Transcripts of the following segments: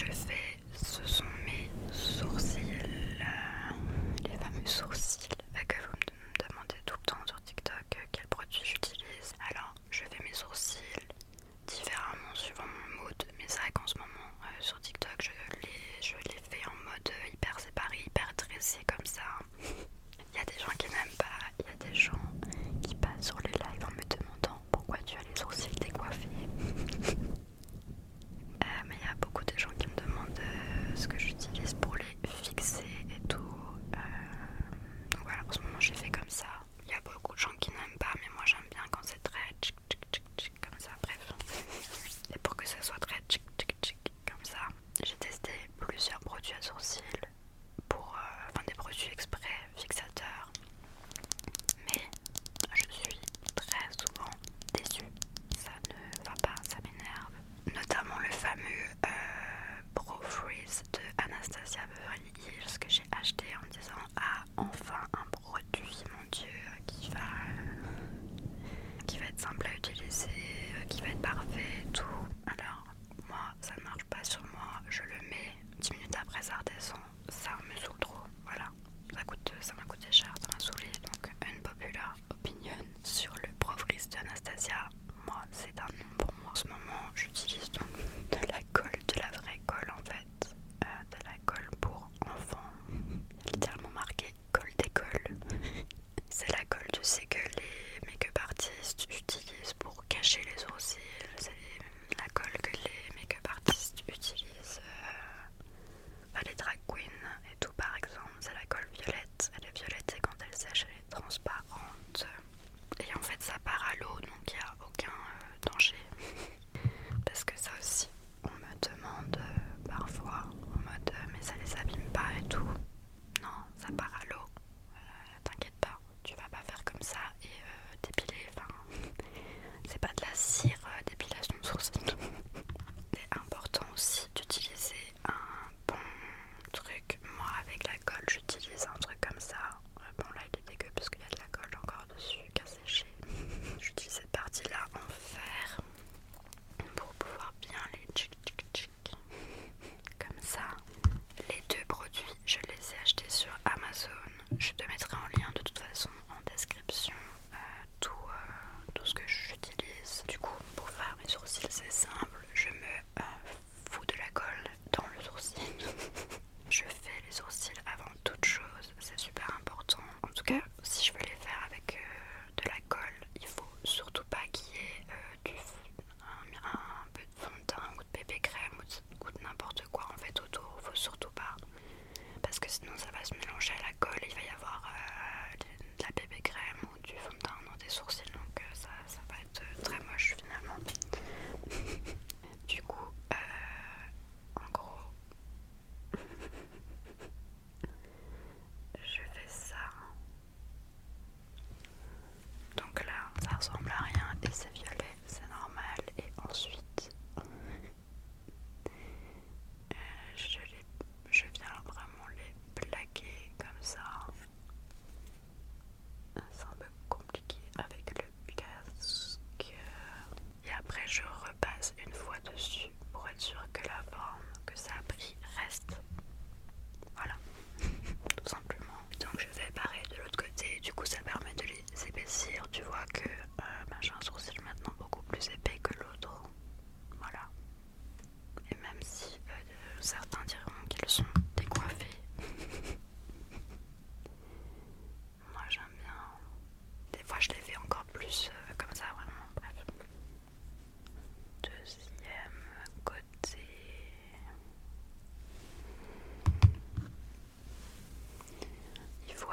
sure thing.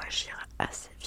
Il faut agir assez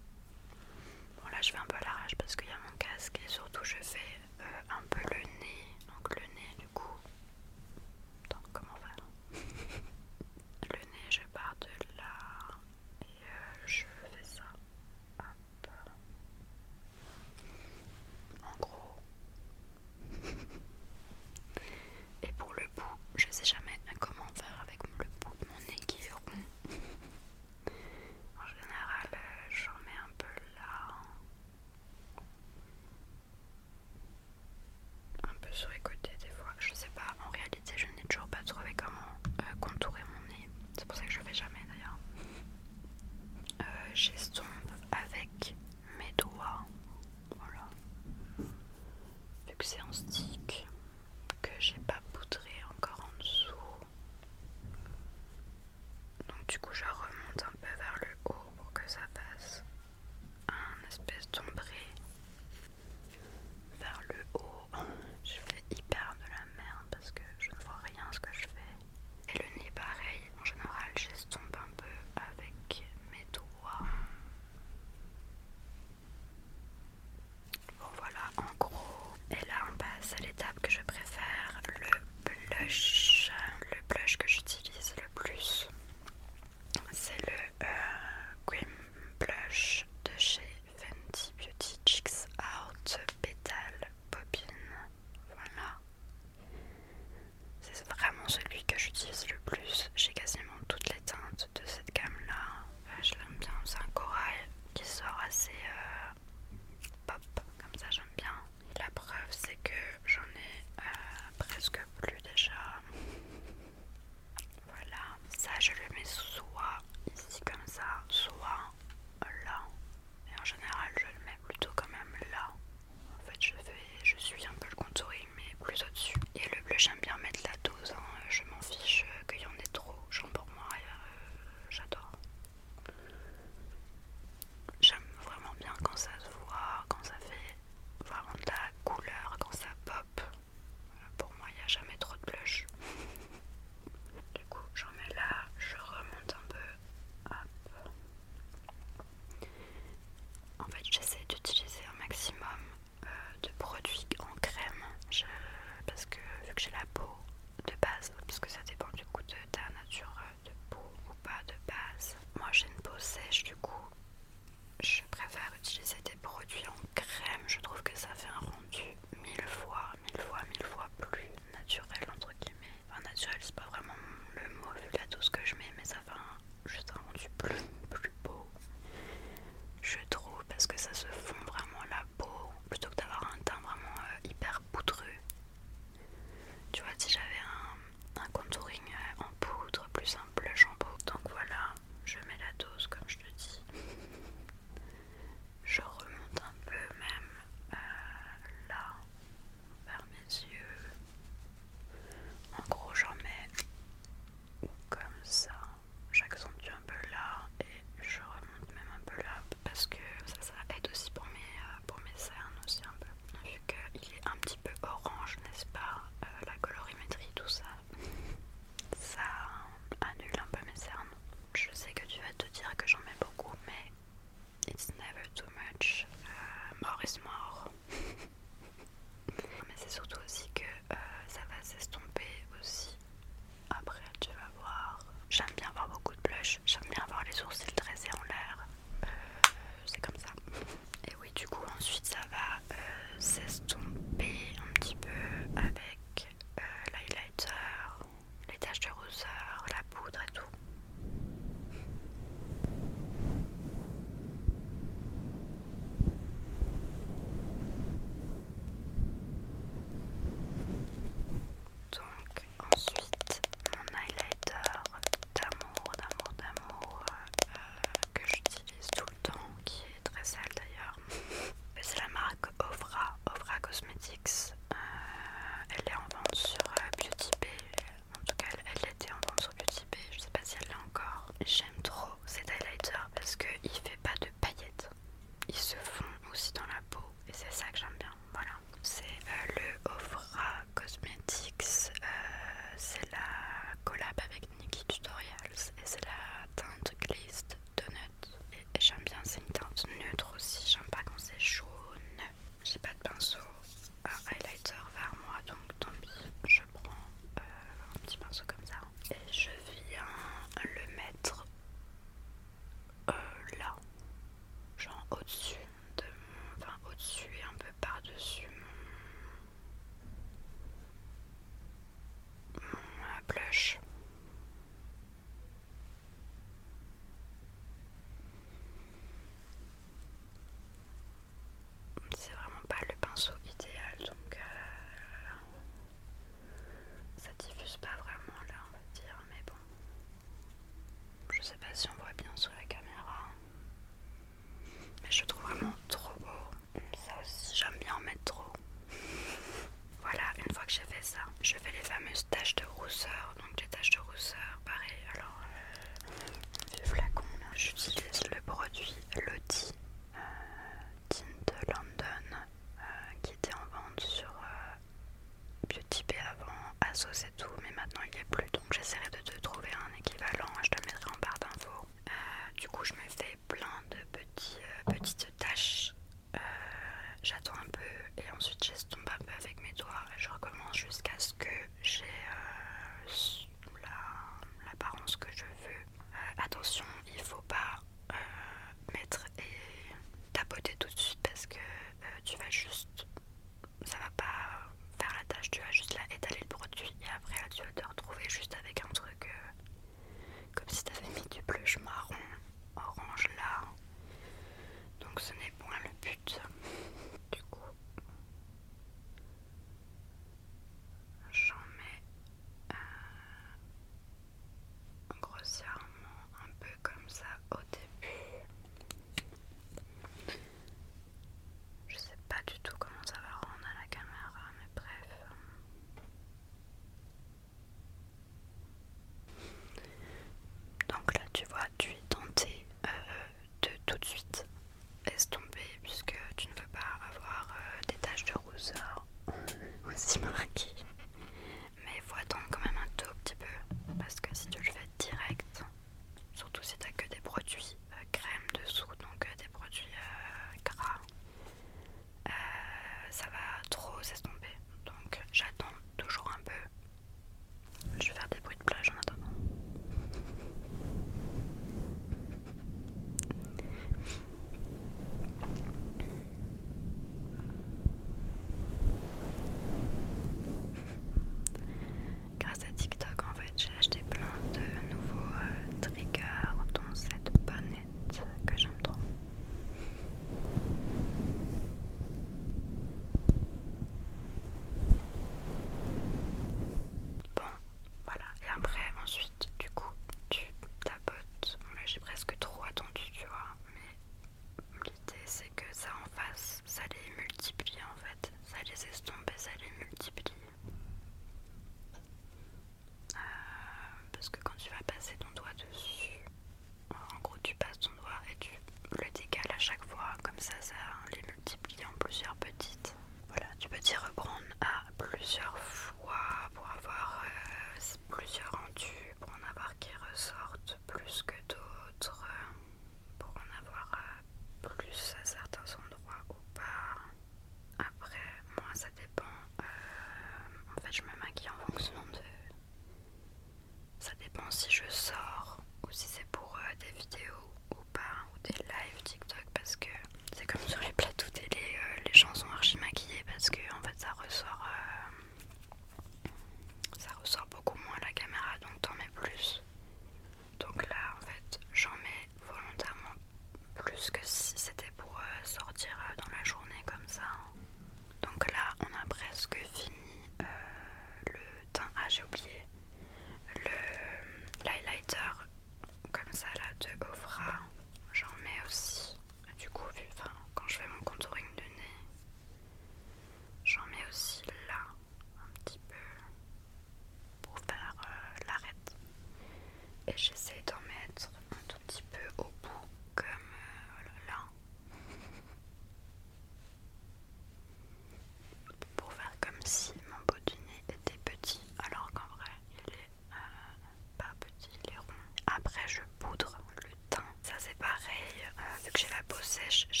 Hush. Shh.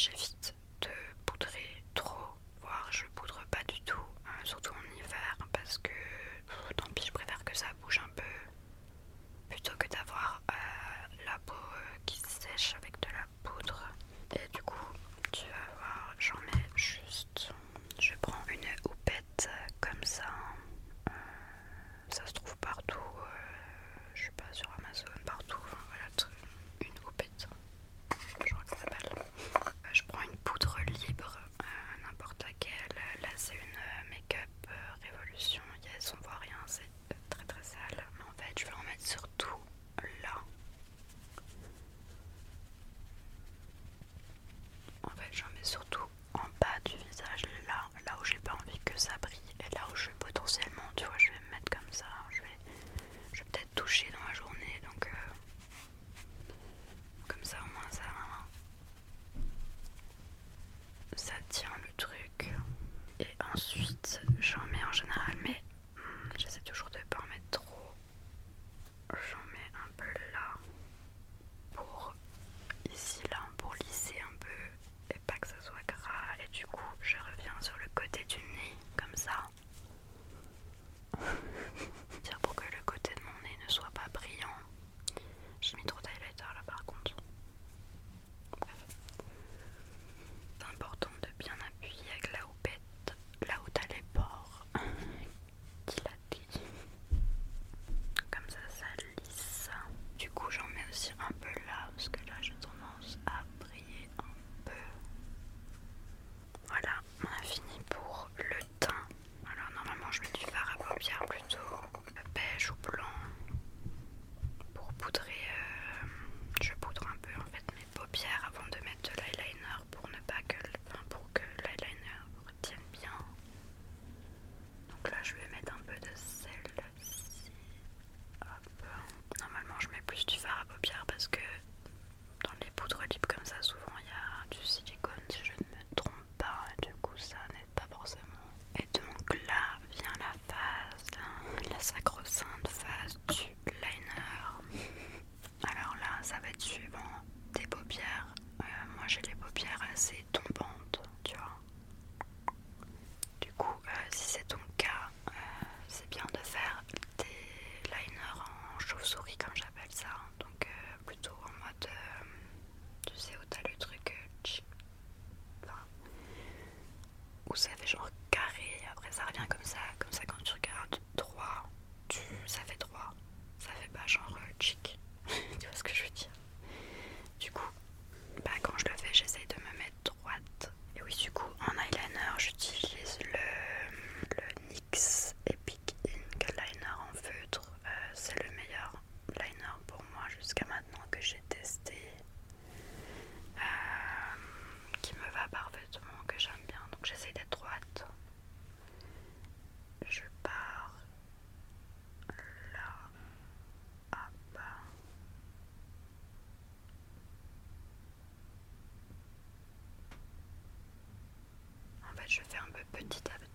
Petit à petit.